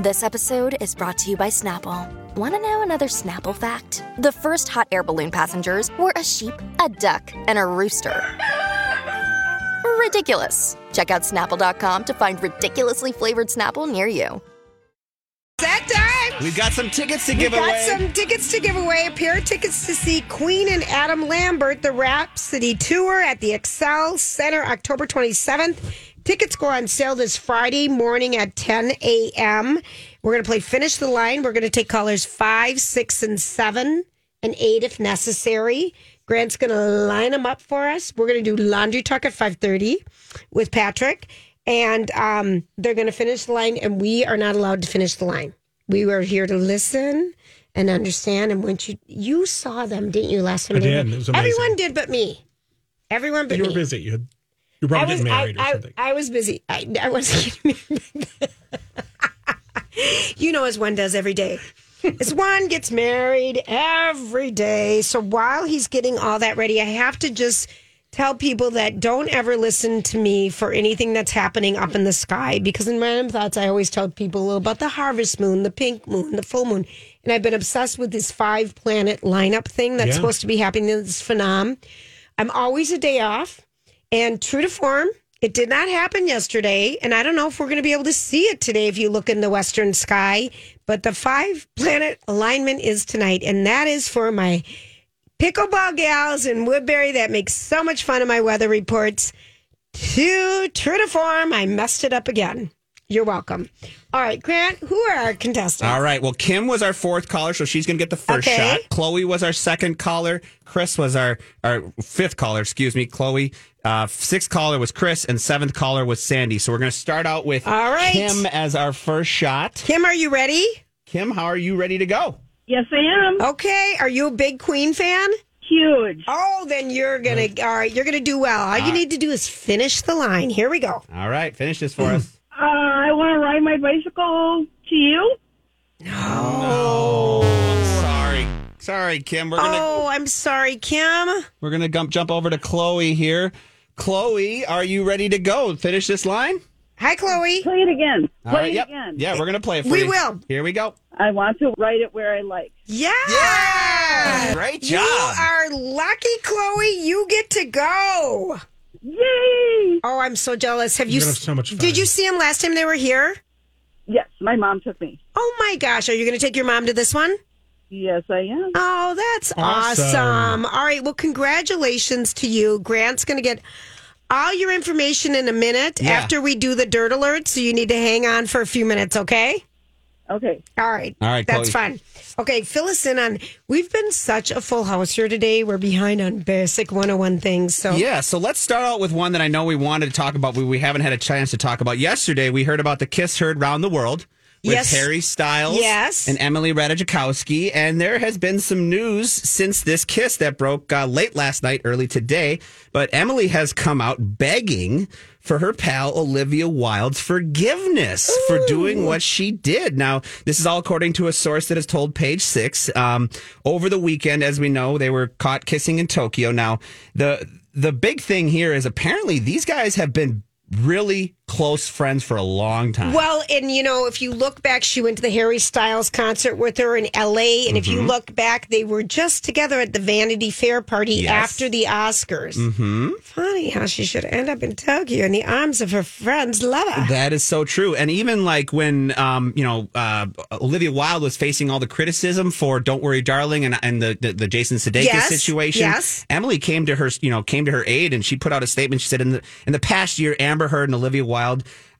This episode is brought to you by Snapple. Want to know another Snapple fact? The first hot air balloon passengers were a sheep, a duck, and a rooster. Ridiculous. Check out snapple.com to find ridiculously flavored Snapple near you. That time. We've got some tickets to give away! We give got away. some tickets to give away. A pair of tickets to see Queen and Adam Lambert, the Rhapsody Tour at the Xcel Center, October 27th. Tickets go on sale this Friday morning at 10 a.m. We're going to play Finish the Line. We're going to take callers five, six, and seven, and eight if necessary. Grant's going to line them up for us. We're going to do laundry talk at 5:30 with Patric, and um, they're going to finish the line, and we are not allowed to finish the line. We were here to listen and understand. And once you you saw them, didn't you? Last time I did. It was amazing. Everyone did, but me. Everyone but you me. were busy. You had, you were I probably was, getting I, married or I, something. I was busy. I, I wasn't getting married. you know, as one does every day. As one gets married every day. So while he's getting all that ready, I have to just tell people that don't ever listen to me for anything that's happening up in the sky because in random thoughts I always tell people about the harvest moon, the pink moon, the full moon. And I've been obsessed with this five planet lineup thing that's Yeah. supposed to be happening this phenom. I'm always a day off. And true to form, it did not happen yesterday. And I don't know if we're going to be able to see it today if you look in the western sky. But the five planet alignment is tonight. And that is for my pickleball gals in Woodbury that make so much fun of my weather reports. To true to form, I messed it up again. You're welcome. All right, Grant, who are our contestants? All right. Well, Kim was our fourth caller, so she's going to get the first Okay. shot. Chloe was our second caller. Chris was our our fifth caller. Excuse me, Chloe. Uh, sixth caller was Chris, and seventh caller was Sandy. So we're going to start out with All right. Kim as our first shot. Kim, are you ready? Kim, how are you ready to go? Yes, I am. Okay. Are you a big Queen fan? Huge. Oh, then you're gonna all right. You're gonna do well. All you need to do is finish the line. Here we go. All right, finish this for us. Uh, I want to ride my bicycle to you. No. Oh, I'm sorry. Sorry, Kim. We're gonna Oh, I'm sorry, Kim. we're gonna gump, jump over to Chloe here. Chloe, are you ready to go? Finish this line. Hi, Chloe. Play it again. All Play right. it Yep. again. Yeah, we're gonna play it for We you. will. Here we go. I want to write it where I like. Yeah. Great You job. are lucky, Chloe. You get to go. Yay! Oh, I'm so jealous. Have you? You're gonna have so much fun. Did you see him last time they were here? Yes, my mom took me. Oh my gosh! Are you going to take your mom to this one? Yes, I am. Oh, that's awesome. Awesome. All right. Well, congratulations to you. Grant's going to get all your information in a minute Yeah. after we do the dirt alert. So you need to hang on for a few minutes, okay? Okay. All right. All right, That's Chloe. fine. Okay, fill us in on. We've been such a full house here today. We're behind on basic 101 things. So, Yeah, so let's start out with one that I know we wanted to talk about, but we haven't had a chance to talk about. Yesterday, we heard about the Kiss heard round the world with Yes. Harry Styles Yes. and Emily Ratajkowski, and there has been some news since this kiss that broke uh, late last night, early today. But Emily has come out begging for her pal Olivia Wilde's forgiveness for doing what she did. Now, this is all according to a source that has told Page Six. Um, over the weekend, as we know, they were caught kissing in Tokyo. Now, the the big thing here is apparently these guys have been really close friends for a long time. Well, and you know, if you look back, she went to the Harry Styles concert with her in LA. And if Mm-hmm. you look back, they were just together at the Vanity Fair party Yes. after the Oscars. Mm-hmm. Funny how she should end up in Tokyo in the arms of her friend's lover. That is so true. And even like when, um, you know, uh, Olivia Wilde was facing all the criticism for "Don't Worry, Darling" and and the the, the Jason Sudeikis Yes, situation, yes. Emily came to her, you know, came to her aid, and she put out a statement. She said, "In the in the past year, Amber Heard and Olivia Wilde."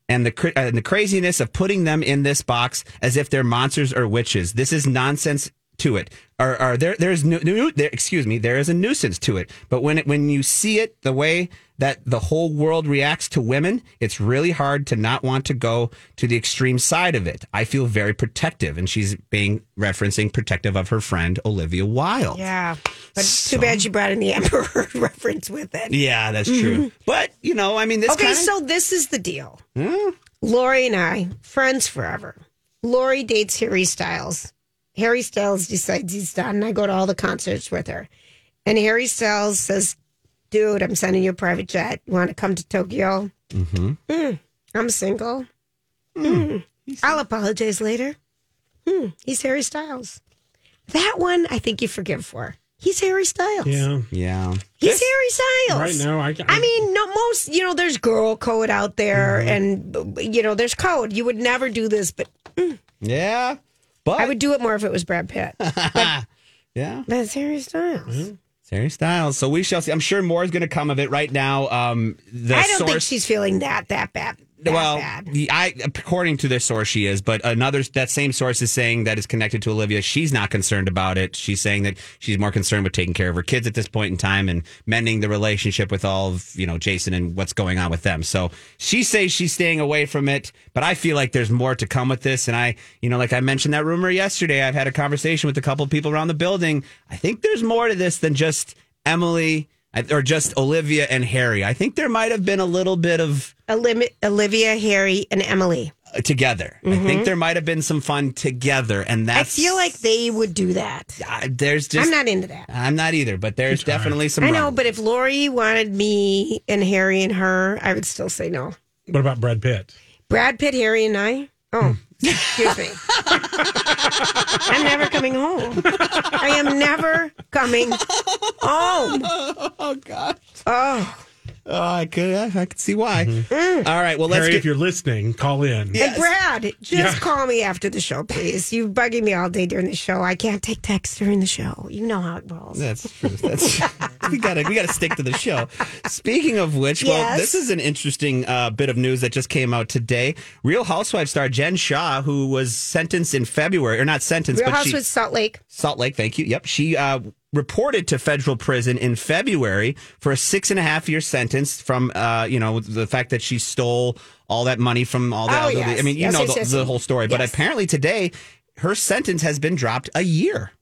And the and the craziness of putting them in this box as if they're monsters or witches. This is nonsense to it. Or, or there, there's no, no, there, excuse me, there is a nuisance to it. But when it, when you see it the way that the whole world reacts to women, it's really hard to not want to go to the extreme side of it. I feel very protective, and she's being referencing protective of her friend Olivia Wilde. Yeah. But too bad you brought in the Amber reference with it. Yeah, that's true. But you know, I mean, this Okay, kinda- Hmm? so this is the deal. Lori and I, friends forever. Lori dates Harry Styles. Harry Styles decides he's done. And I go to all the concerts with her. And Harry Styles says, Dude, I'm sending you a private jet. You want to come to Tokyo? Mm-hmm. Mm, I'm single. Mm. I'll apologize later. Hmm. He's Harry Styles. That one I think you forgive for. He's Harry Styles. Yeah. yeah, He's Harry Styles. Right now, I, I mean, no, most, you know, there's girl code out there and, you know, there's code. You would never do this, but yeah. But I would do it more if it was Brad Pitt. yeah, That's Harry Styles. Harry Styles. So we shall see. I'm sure more is going to come of it. Right now, um, the I don't source. think she's feeling that, that bad. Well, bad. I according to this source, she is, but another that same source is saying that is connected to Olivia. She's not concerned about it. She's saying that she's more concerned with taking care of her kids at this point in time and mending the relationship with all of you know Jason and what's going on with them. So she says she's staying away from it, but I feel like there's more to come with this. And I, you know, like I mentioned that rumor yesterday, I've had a conversation with a couple of people around the building. I think there's more to this than just Emily or just Olivia and Harry. I think there might have been a little bit of Olivia, Harry, and Emily. together. I think there might have been some fun together, and Mm-hmm. I feel like they would do that. uh, there's just. I'm not into that. I'm not either, but there's definitely some. I know, rum. but if Lori wanted me and Harry and her, I would still say no. what about Brad Pitt? Brad Pitt, Harry, and I. Oh, excuse me. I'm never coming home. I am never coming home. Oh God. Oh, Oh, I could. I could see why. Mm. All right. Well, let's Harry, get. if you're listening, call in. and Brad, just Yeah. call me after the show, please. You're bugging me all day during the show. I can't take texts during the show. You know how it rolls. That's true. That's we gotta we gotta stick to the show. Speaking of which, well, Yes. this is an interesting uh, bit of news that just came out today. Real Housewives star Jen Shah, who was sentenced in February, or not sentenced, Real but House she, Salt Lake. Salt Lake, thank you. Yep. She uh, reported to federal prison in February for a six and a half year sentence from, uh, you know, the fact that she stole all that money from all the Oh, elderly. yes. I mean, you Yes, know yes, the, the whole story. But apparently today, her sentence has been dropped a year.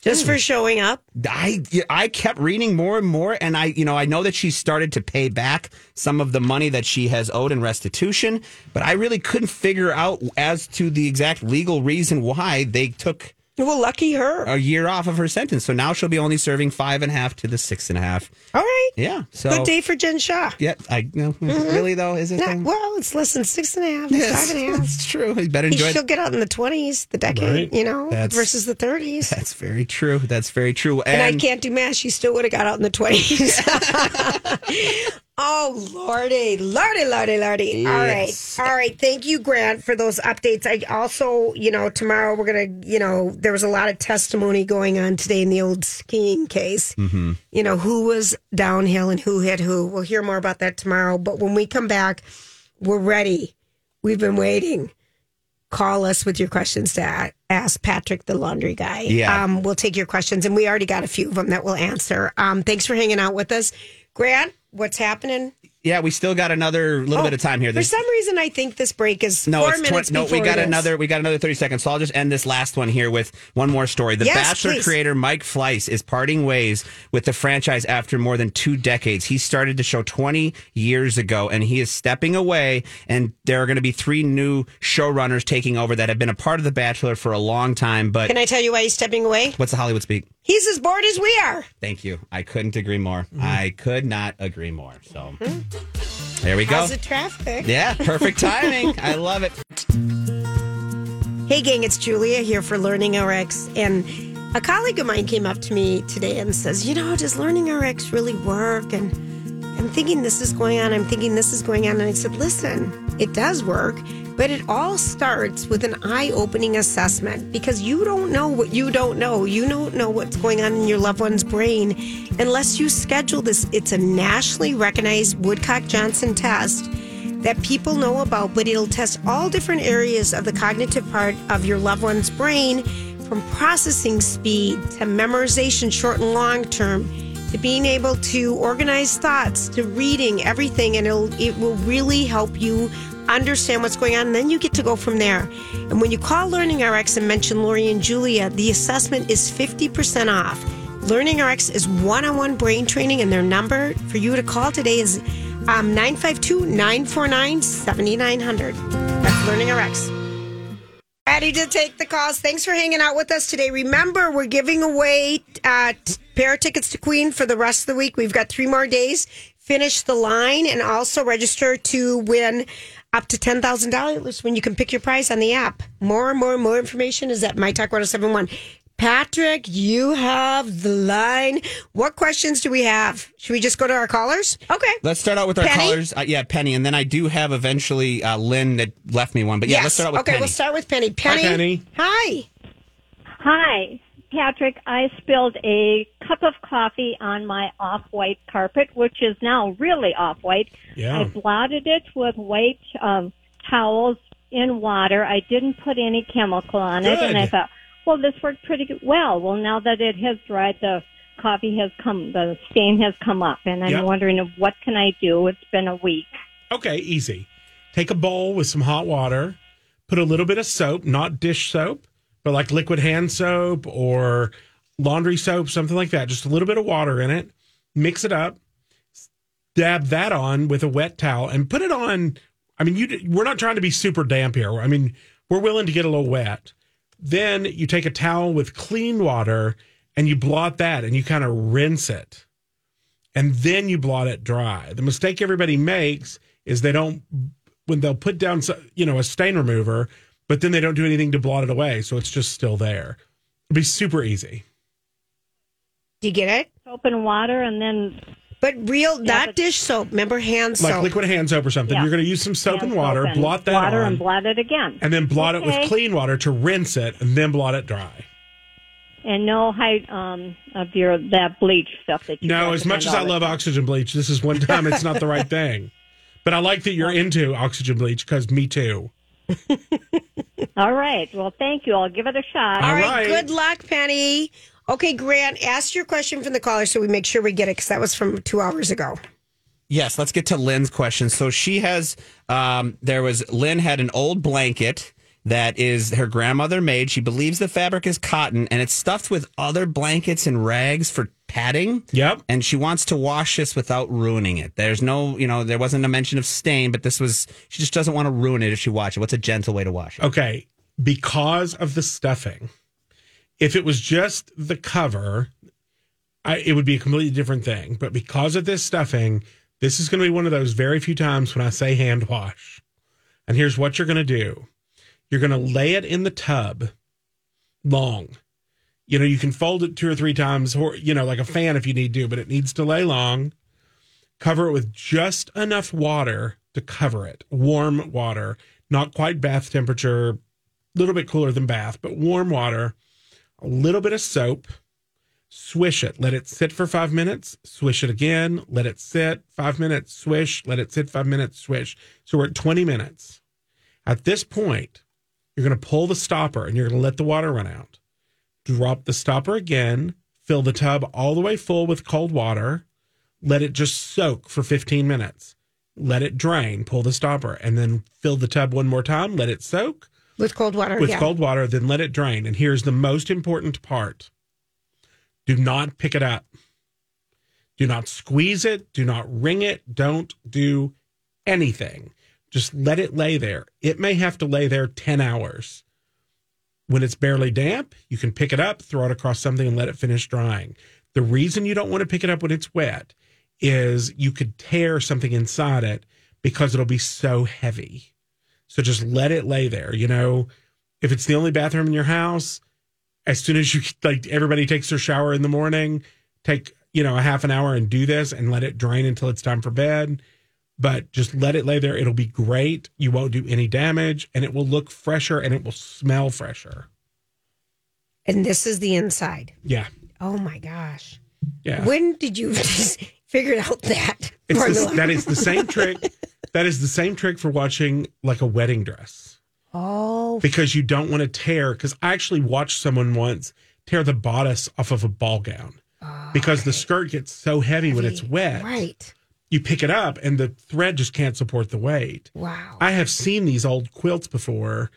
Just for showing up. I I kept reading more and more, and I you know I know that she started to pay back some of the money that she has owed in restitution, but I really couldn't figure out as to the exact legal reason why they took Well, lucky her. a year off of her sentence. So now she'll be only serving five and a half to the six and a half. All right. Yeah. So Good day for Jen Shah. Yeah, I you know, mm-hmm. really though is it? Not, though? well, it's less than six and a half. It's Yes, five and a half. That's true. You better He enjoy. still it. get out in the 20s, the decade, Right. you know, That's- versus the 30s. That's very true. That's very true. And I can't do math. She still would have got out in the 20s. oh, Lordy, Lordy, Lordy, Lordy. All right. Yes. All right. Thank you, Grant, for those updates. I also, you know, tomorrow we're going to, you know, there was a lot of testimony going on today in the old skiing case. Mm-hmm. You know, who was downhill and who hit who. We'll hear more about that tomorrow. But when we come back, we're ready. We've been waiting call us with your questions to ask Patric, the laundry guy. Yeah. Um, we'll take your questions, and we already got a few of them that we'll answer. Um, thanks for hanging out with us. Grant, what's happening? Yeah, we still got another little bit of time here. For some reason, I think this break is No, four it's minutes no. We got another. We got another thirty seconds. So I'll just end this last one here with one more story. The Yes, Bachelor please. creator Mike Fleiss is parting ways with the franchise after more than two decades. He started the show twenty years ago, and he is stepping away. And there are going to be three new showrunners taking over that have been a part of the Bachelor for a long time. But Can I tell you why he's stepping away? what's the Hollywood speak? He's as bored as we are. Thank you. I couldn't agree more. Mm-hmm. I could not agree more. So there we go. How's the traffic? Yeah, perfect timing. I love it. Hey, gang, it's Julia here for Learning RX. And a colleague of mine came up to me today and says, You know, does Learning RX really work? And I'm thinking this is going on. I'm thinking this is going on. And I said, Listen, it does work, but it all starts with an eye opening assessment because you don't know what you don't know. You don't know what's going on in your loved one's brain unless you schedule this. It's a nationally recognized Woodcock Johnson test that people know about, but it'll test all different areas of the cognitive part of your loved one's brain from processing speed to memorization, short and long term, to being able to organize thoughts, to reading everything, and it'll, it will really help you understand what's going on. And then you get to go from there. And when you call Learning RX and mention Lori and Julia, the assessment is 50% off. Learning RX is one on one brain training, and their number for you to call today is um, 952 949 7900. That's Learning RX. Ready to take the calls. Thanks for hanging out with us today. Remember, we're giving away uh, t- pair of tickets to Queen for the rest of the week. We've got three more days. Finish the line and also register to win up to $10,000 when you can pick your prize on the app. More and more and more information is at MyTalk1071. Patric, you have the line. What questions do we have? Should we just go to our callers? Okay. Let's start out with our Penny? callers. Uh, yeah, Penny, and then I do have eventually uh, Lynn that left me one. But yeah, Yes. let's start out with okay, Penny. we'll start with Penny. Penny. Penny. Hi. Hi, Patric. I spilled a cup of coffee on my off-white carpet, which is now really off-white. Yeah. I blotted it with white um, towels in water. I didn't put any chemical on it, and I thought, well, this worked pretty well. Well, now that it has dried, the coffee has come, the stain has come up, and I'm Yep. wondering what can I do? It's been a week. Okay, easy. Take a bowl with some hot water, put a little bit of soap, not dish soap, but like liquid hand soap or laundry soap, something like that. Just a little bit of water in it. Mix it up. Dab that on with a wet towel and put it on. I mean, you we're not trying to be super damp here. I mean, we're willing to get a little wet. Then you take a towel with clean water and you blot that and you kind of rinse it and then you blot it dry. The mistake everybody makes is they don't when they'll put down you know a stain remover, but then they don't do anything to blot it away, so it's just still there. It'd be super easy. Do you get it? Soap and water, and then But real, not but- dish soap. Remember hand Like liquid hand soap or something. Yeah. You're going to use some soap hand and water, soap and blot that water on, and blot it again. and then blot it with clean water to rinse it, and then blot it dry. and no height um, of your that bleach stuff that you No, as much as I love time. oxygen bleach, this is one time it's not the right thing. But I like that you're into oxygen bleach because me too. All right. Well, thank you. I'll give it a shot. All All right, right. Good luck, Penny. Okay, Grant, ask your question from the caller so we make sure we get it because that was from two hours ago. Yes, let's get to Lynn's question. So she has, um, there was, Lynn had an old blanket that is her grandmother made. She believes the fabric is cotton and it's stuffed with other blankets and rags for padding. Yep. And she wants to wash this without ruining it. There's no, you know, there wasn't a mention of stain, but this was, she just doesn't want to ruin it if she wash it. What's a gentle way to wash it? Okay, because of the stuffing. If it was just the cover, I, it would be a completely different thing. But because of this stuffing, this is going to be one of those very few times when I say hand wash. And here's what you're going to do you're going to lay it in the tub long. You know, you can fold it two or three times, or, you know, like a fan if you need to, but it needs to lay long. Cover it with just enough water to cover it, warm water, not quite bath temperature, a little bit cooler than bath, but warm water, a little bit of soap, swish it, let it sit for five minutes, swish it again, let it sit. Five minutes, swish, let it sit. Five minutes, swish. So we're at 20 minutes. At this point, you're going to pull the stopper and you're going to let the water run out. Drop the stopper again, fill the tub all the way full with cold water, let it just soak for 15 minutes. Let it drain, pull the stopper, and then fill the tub one more time, let it soak With cold water. with yeah. cold water, then let it drain. And here's the most important part do not pick it up. Do not squeeze it. Do not wring it. Don't do anything. Just let it lay there. It may have to lay there 10 hours. When it's barely damp, you can pick it up, throw it across something, and let it finish drying. The reason you don't want to pick it up when it's wet is you could tear something inside it because it'll be so heavy. So just let it lay there. You know, if it's the only bathroom in your house, as soon as you like everybody takes their shower in the morning, take, you know, a half an hour and do this and let it drain until it's time for bed. But just let it lay there. It'll be great. You won't do any damage and it will look fresher and it will smell fresher. And this is the inside. Yeah. Oh my gosh. Yeah. When did you figure out that? The, that is the same trick. That is the same trick for watching like a wedding dress. Oh, because you don't want to tear. Because I actually watched someone once tear the bodice off of a ball gown ah, because the skirt gets so heavy, when it's wet. right. You pick it up and the thread just can't support the weight. Wow. I have seen these old quilts before,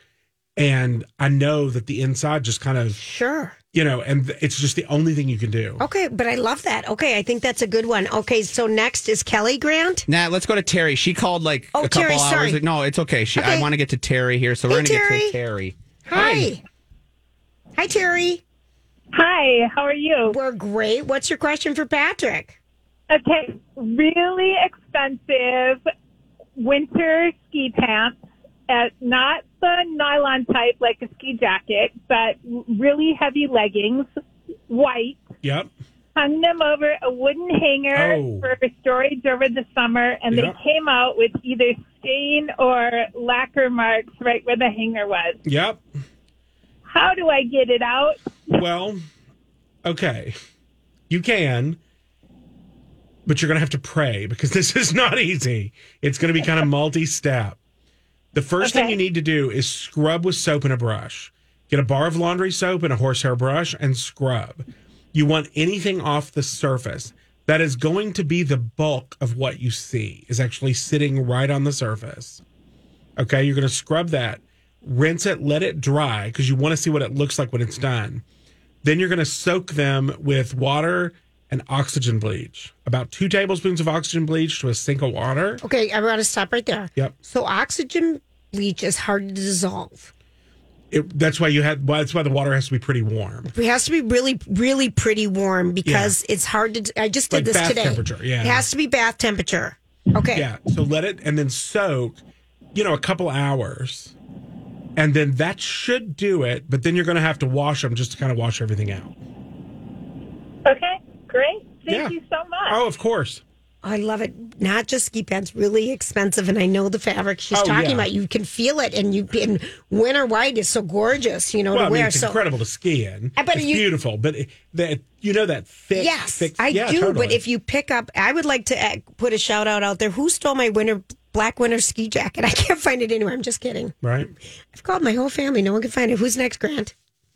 and I know that the inside just kind of, Sure. you know, and it's just the only thing you can do. Okay, but I love that. Okay, I think that's a good one. Okay, so next is Kelly Grant. Now let's go to Terry. She called like Oh, a couple Terry, hours. sorry. No, it's okay. She, I want to get to Terry here, so Hey, we're going to get Terry. to Terry. Hi. Hi, Terry. Hi, how are you? We're great. What's your question for Patric? Okay, really expensive winter ski pants. At not the nylon type like a ski jacket, but really heavy leggings, white. Yep. Hung them over a wooden hanger Oh. for storage over the summer, and Yep. they came out with either stain or lacquer marks right where the hanger was. Yep. How do I get it out? Well, okay. You can, but you're going to have to pray because this is not easy. It's going to be kind of multi step. The first thing you need to do is scrub with soap and a brush. Get a bar of laundry soap and a horsehair brush and scrub. You want anything off the surface that is going to be the bulk of what you see is actually sitting right on the surface. Okay, you're going to scrub that, rinse it, let it dry because you want to see what it looks like when it's done. Then you're going to soak them with water and oxygen bleach. About two tablespoons of oxygen bleach to a sink of water. Okay, I want to stop right there. Yep. So oxygen bleach is hard to dissolve. It, that's why you had. Well, that's why the water has to be pretty warm. It has to be really, really pretty warm because it's hard to. I just did Like this bath today. temperature, yeah. It has to be bath temperature. Okay. Yeah. So let it and then soak. You know, a couple hours, and then that should do it. But then you're going to have to wash them just to kind of wash everything out. Okay, great. Thank Yeah. you so much. Oh, of course. I love it. Not just ski pants, really expensive, and I know the fabric she's Oh, talking yeah. about. You can feel it, and you and winter white is so gorgeous, you know, Well, to I mean, wear. it's so incredible to ski in. Uh, but it's you- beautiful, but it, that you know that thick. yes, thick, I yeah, do. totally. But if you pick up, I would like to uh, put a shout out out there. Who stole my winter black winter ski jacket? I can't find it anywhere. I'm just kidding. right. I've called my whole family. No one can find it. Who's next, Grant?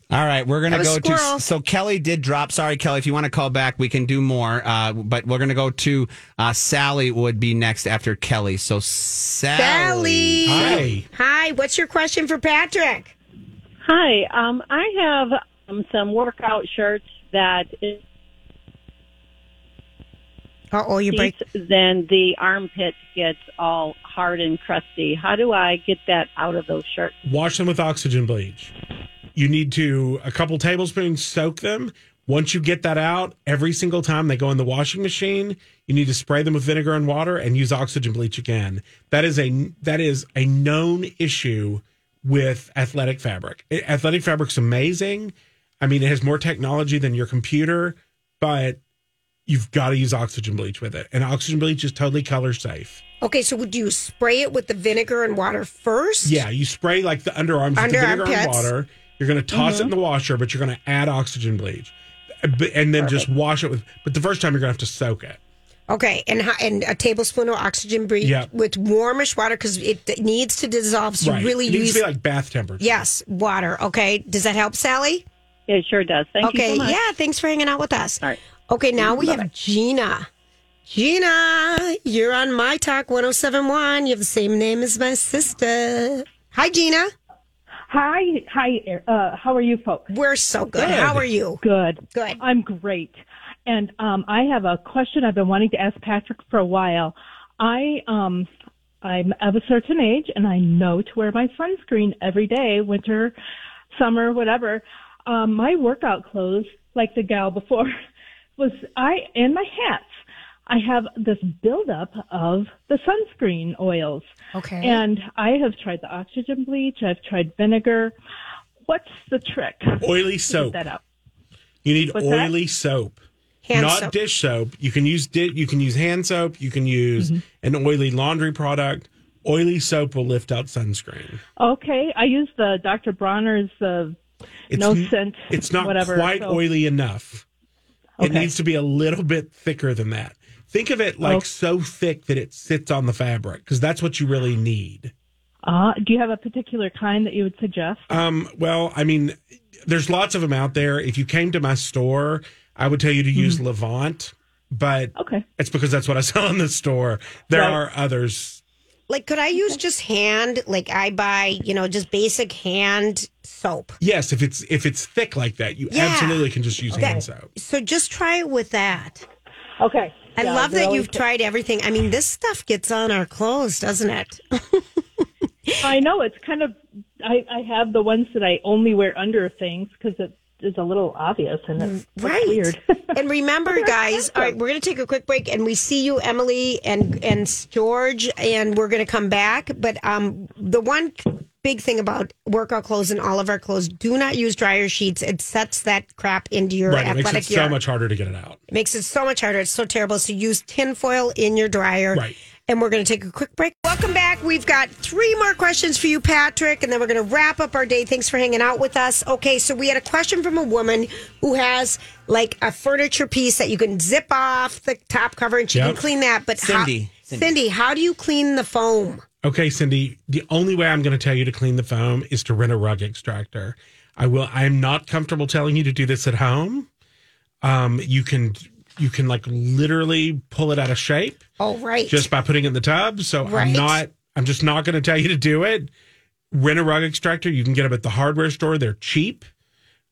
All right, we're gonna go squirrel. to. So Kelly did drop. Sorry, Kelly. If you want to call back, we can do more. Uh, but we're gonna go to uh, Sally. Would be next after Kelly. So Sally. Sally. Hi. Hi. What's your question for Patric? Hi, um, I have um, some workout shirts that is Uh oh, you break. then the armpit gets all hard and crusty. How do I get that out of those shirts? Wash them with oxygen bleach. You need to a couple tablespoons soak them. Once you get that out, every single time they go in the washing machine, you need to spray them with vinegar and water and use oxygen bleach again. That is a that is a known issue with athletic fabric. Athletic fabric's amazing. I mean, it has more technology than your computer, but you've got to use oxygen bleach with it. And oxygen bleach is totally color safe. Okay, so would you spray it with the vinegar and water first? Yeah, you spray like the underarms with the vinegar and water. You're going to toss it mm-hmm. in the washer, but you're going to add oxygen bleach, and then just wash it with. But the first time you're going to have to soak it. Okay, and and a tablespoon of oxygen bleach Yeah. with warmish water because it needs to dissolve. So right. you really it needs use to be like bath temperature. yes, water. Okay, does that help, Sally? It sure does. Thank okay, you so yeah. Thanks for hanging out with us. All right. Okay, now we have Gina. Gina, you're on My Talk 1071. You have the same name as my sister. Hi, Gina. Hi, hi. Uh, how are you folks? We're so good. Good. How are you? Good. Good. I'm great. And um, I have a question I've been wanting to ask Patric for a while. I um, I'm of a certain age, and I know to wear my sunscreen every day, winter, summer, whatever. Um, my workout clothes, like the gal before, was I and my hats. I have this buildup of the sunscreen oils. Okay. And I have tried the oxygen bleach. I've tried vinegar. What's the trick? Oily soap. that out? You need What's that? oily soap, Hand not soap. dish soap. You can use di- you can use hand soap. You can use Mm-hmm. an oily laundry product. Oily soap will lift out sunscreen. Okay, I use the Dr. Bronner's uh, It's no n- scent. It's not whatever. quite so- oily enough. It needs to be a little bit thicker than that. Think of it like Oh. so thick that it sits on the fabric because that's what you really need. Uh, do you have a particular kind that you would suggest? Um, well, I mean, there's lots of them out there. If you came to my store, I would tell you to use Levant, but Okay. it's because that's what I sell in the store. There Right. are others. Like, could I use just hand? Like, I buy, you know, just basic hand soap. Yes, if it's if it's thick like that, you Yeah. absolutely can just use hand soap. So just try it with that. Okay. I Yeah, love that you've tried everything. I mean, this stuff gets on our clothes, doesn't it? I know it's kind of. I, I have the ones that I only wear under things because it is a little obvious and it's it's right. weird. and remember, guys, all right, we're going to take a quick break and we see you, Emily and, and George, and we're going to come back. But um, the one big thing about workout clothes and all of our clothes do not use dryer sheets. It sets that crap into your Right, it makes athletic it so much harder to get it out. It makes it so much harder. It's so terrible. So use tinfoil in your dryer. Right. And we're going to take a quick break. Welcome back. We've got three more questions for you, Patric, and then we're going to wrap up our day. Thanks for hanging out with us. Okay, so we had a question from a woman who has like a furniture piece that you can zip off the top cover and she Yep. can clean that. But Cindy. How, Cindy. Cindy, how do you clean the foam? Okay, Cindy, the only way I'm going to tell you to clean the foam is to rent a rug extractor. I will I'm not comfortable telling you to do this at home. Um you can you can like literally pull it out of shape Oh, right. just by putting it in the tub. So Right. I'm not I'm just not going to tell you to do it. Rent a rug extractor. You can get them at the hardware store. They're cheap.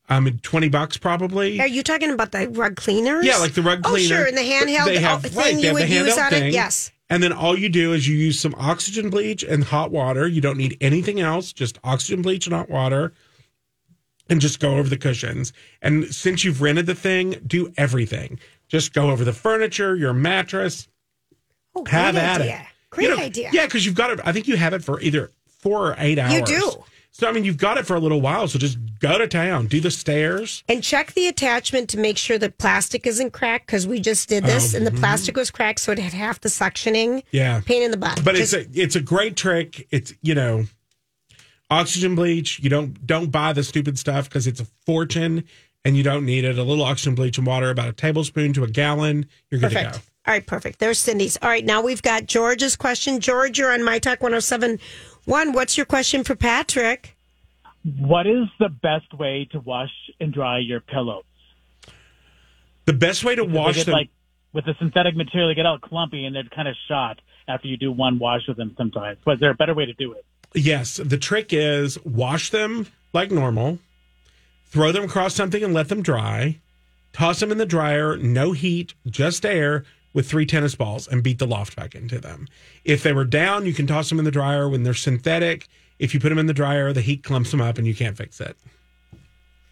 I Um, twenty bucks probably. Are you talking about the rug cleaners? Yeah, like the rug cleaner. Oh, sure. And the handheld They have, oh, right, thing they you would the use on thing. it? Yes. And then all you do is you use some oxygen bleach and hot water. You don't need anything else, just oxygen bleach and hot water. And just go over the cushions. And since you've rented the thing, do everything. Just go over the furniture, your mattress, Oh, great have at idea. it. Great You know, idea. Yeah, because you've got it. I think you have it for either four or eight hours. You do. So I mean, you've got it for a little while. So just go to town, do the stairs. And check the attachment to make sure the plastic isn't cracked because we just did this Oh, and the mhm. plastic was cracked, so it had half the suctioning. Yeah. Pain in the butt. But Just- it's a it's a great trick. It's you know, oxygen bleach. You don't don't buy the stupid stuff because it's a fortune and you don't need it. A little oxygen bleach and water, about a tablespoon to a gallon. You're good perfect. to go. All right, perfect. There's Cindy's. All right, now we've got George's question. George, you're on My Talk 1071. What's your question for Patric? What is the best way to wash and dry your pillows? The best way to Because they wash get, them. like with the synthetic material, they get all clumpy and they're kind of shot after you do one wash with them. Sometimes, but is there a better way to do it? Yes, the trick is wash them like normal, throw them across something and let them dry, toss them in the dryer, no heat, just air with three tennis balls and beat the loft back into them. If they were down, you can toss them in the dryer when they're synthetic. If you put them in the dryer, the heat clumps them up and you can't fix it.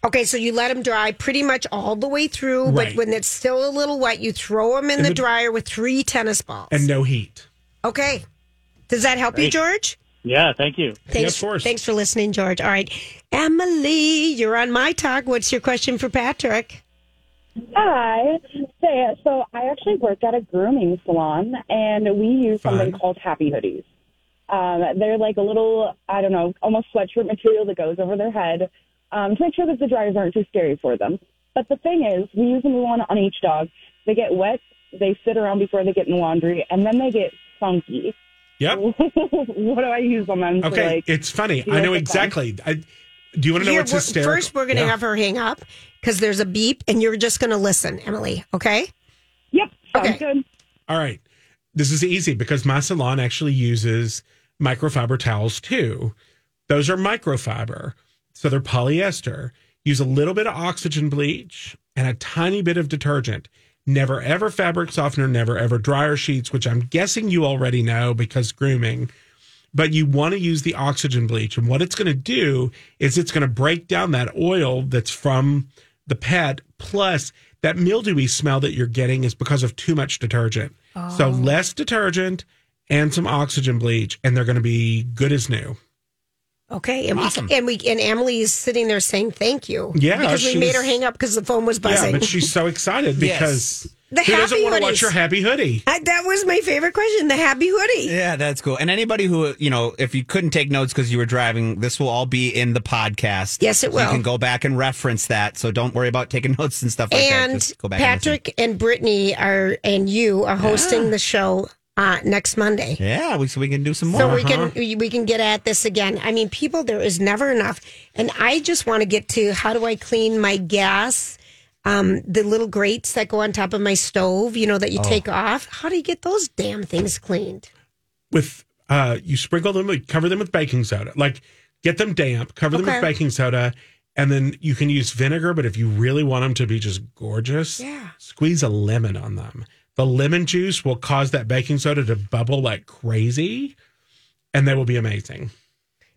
Okay, so you let them dry pretty much all the way through, but when it's still a little wet, you throw them in, In the, the- dryer with three tennis balls. And no heat. okay. Does that help you, George? Yeah, thank you. Thanks, of course. Thanks for listening, George. All right. Emily, you're on My Talk. What's your question for Patric? Hi. So, so I actually work at a grooming salon, and we use something called happy hoodies. Um, they're like a little, I don't know, almost sweatshirt material that goes over their head um, to make sure that the dryers aren't too scary for them. But the thing is, we use them one on each dog. They get wet, they sit around before they get in the laundry, and then they get funky. Yep. what do I use on them? to, Okay. like, it's funny. I know a exactly. I, do you want to know Here, what's we're- hysterical? First, we're going to Yeah. have her hang up because there's a beep, and you're just going to listen, Emily. Okay? Yep, Okay. good. All right. This is easy because my salon actually uses microfiber towels too. Those are microfiber. So they're polyester. Use a little bit of oxygen bleach and a tiny bit of detergent. Never ever fabric softener, never ever dryer sheets, which I'm guessing you already know because grooming. But you want to use the oxygen bleach. And what it's going to do is it's going to break down that oil that's from the pet. Plus, that mildewy smell that you're getting is because of too much detergent. So, oh. less detergent and some oxygen bleach, and they're going to be good as new. Okay. And Awesome. we and we and Emily is sitting there saying thank you. Yeah, Because we made her hang up because the phone was buzzing. Yeah, but she's so excited Yes. Because The who doesn't happy want to watch your happy hoodie? I- that was my favorite question. The happy hoodie. Yeah, that's cool. And anybody who, you know, if you couldn't take notes because you were driving, this will all be in the podcast. Yes, it So You can go back and reference that. So don't worry about taking notes and stuff like that. and Just go back. Patric and Brittany are and you are hosting the show uh, next Monday. Yeah, we, so we can do some more. So we can we we can get at this again. I mean, people, there is never enough, and I just want to get to how do I clean my gas, um, the little grates that go on top of my stove, you know, that you Oh. take off. How do you get those damn things cleaned? with uh you sprinkle them cover them with baking soda like get them damp cover them Okay. with baking soda and then you can use vinegar but if you really want them to be just gorgeous Yeah. squeeze a lemon on them the lemon juice will cause that baking soda to bubble like crazy and they will be amazing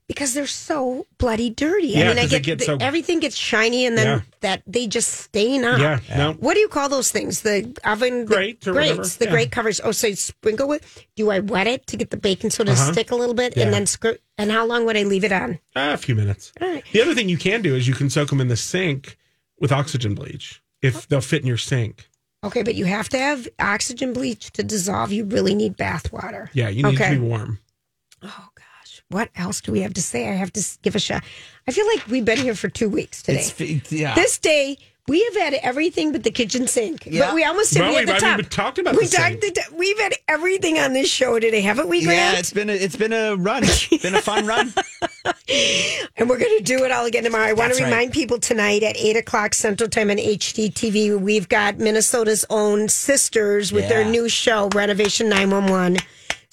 Because they're so bloody dirty. Yeah, I mean, I get, get so- everything gets shiny, and then Yeah. that they just stain up. Yeah, no. What do you call those things? The oven the Grates or whatever, grates, the grate covers. Oh, so you sprinkle it. Do I wet it to get the baking soda to Uh-huh. stick a little bit, and then screw? And how long would I leave it on? Ah, a few minutes All right. the other thing you can do is you can soak them in the sink with oxygen bleach if they'll fit in your sink Okay, but you have to have oxygen bleach to dissolve. You really need bath water. yeah you need Okay. to be warm Oh what else do we have to say? I have to give a shot. I feel like we've been here for two weeks today. It's, it's- yeah. This day we have had everything but the kitchen sink. Yeah. But we almost did Well, we at we've the top. already talked about we the talked. sink. The, we've had everything on this show today, haven't we, Grant? yeah, it's been a, it's been a run. It's been a fun run. And we're going to do it all again tomorrow. I want That's to right. remind people tonight at 8 o'clock Central Time on HGTV, we've got Minnesota's own sisters with their new show, Renovation 911.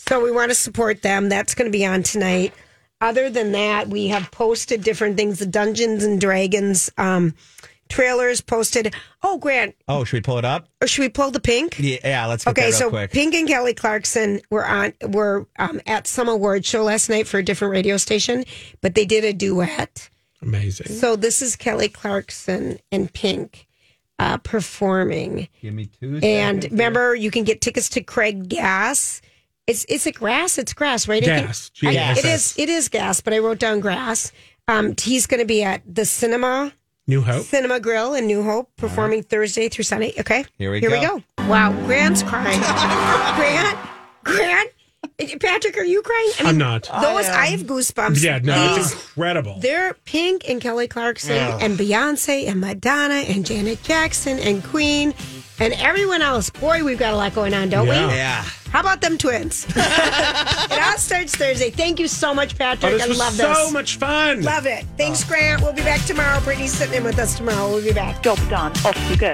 So we want to support them. That's going to be on tonight. Other than that, we have posted different things. The Dungeons and Dragons um, trailers posted. Oh, Grant, Oh, should we pull it up? or should we pull the pink? Yeah, yeah let's get Okay, that real so quick. Pink and Kelly Clarkson were on were um, at some award show last night for a different radio station, but they did a duet. amazing So this is Kelly Clarkson and Pink uh, performing. Give me two. And seconds remember, you can get tickets to Craig Gass. It's is it grass? It's grass, right? Gas. I- it is. It is gas, but I wrote down grass. Um, he's going to be at the cinema new hope Cinema Grill in New Hope, performing Thursday through Sunday. Okay, Here we Here we go. go. Wow, Grant's crying. Grant, Grant, Eh, Patric, are you crying? I I'm not. Those I, have goosebumps. Yeah, no, These- it's incredible. they're Pink and Kelly Clarkson and Beyonce and Madonna and Janet Jackson and Queen and everyone else. Boy, we've got a lot going on, don't Yeah. we? Yeah. How about them twins? it all starts Thursday. Thank you so much, Oh, Patric. this I was love so this. So much fun. Love it. Thanks, oh. Grant. We'll be back tomorrow. Brittany's sitting in with us tomorrow. We'll be back. Job done. Off you go.